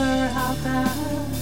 Whatever happens,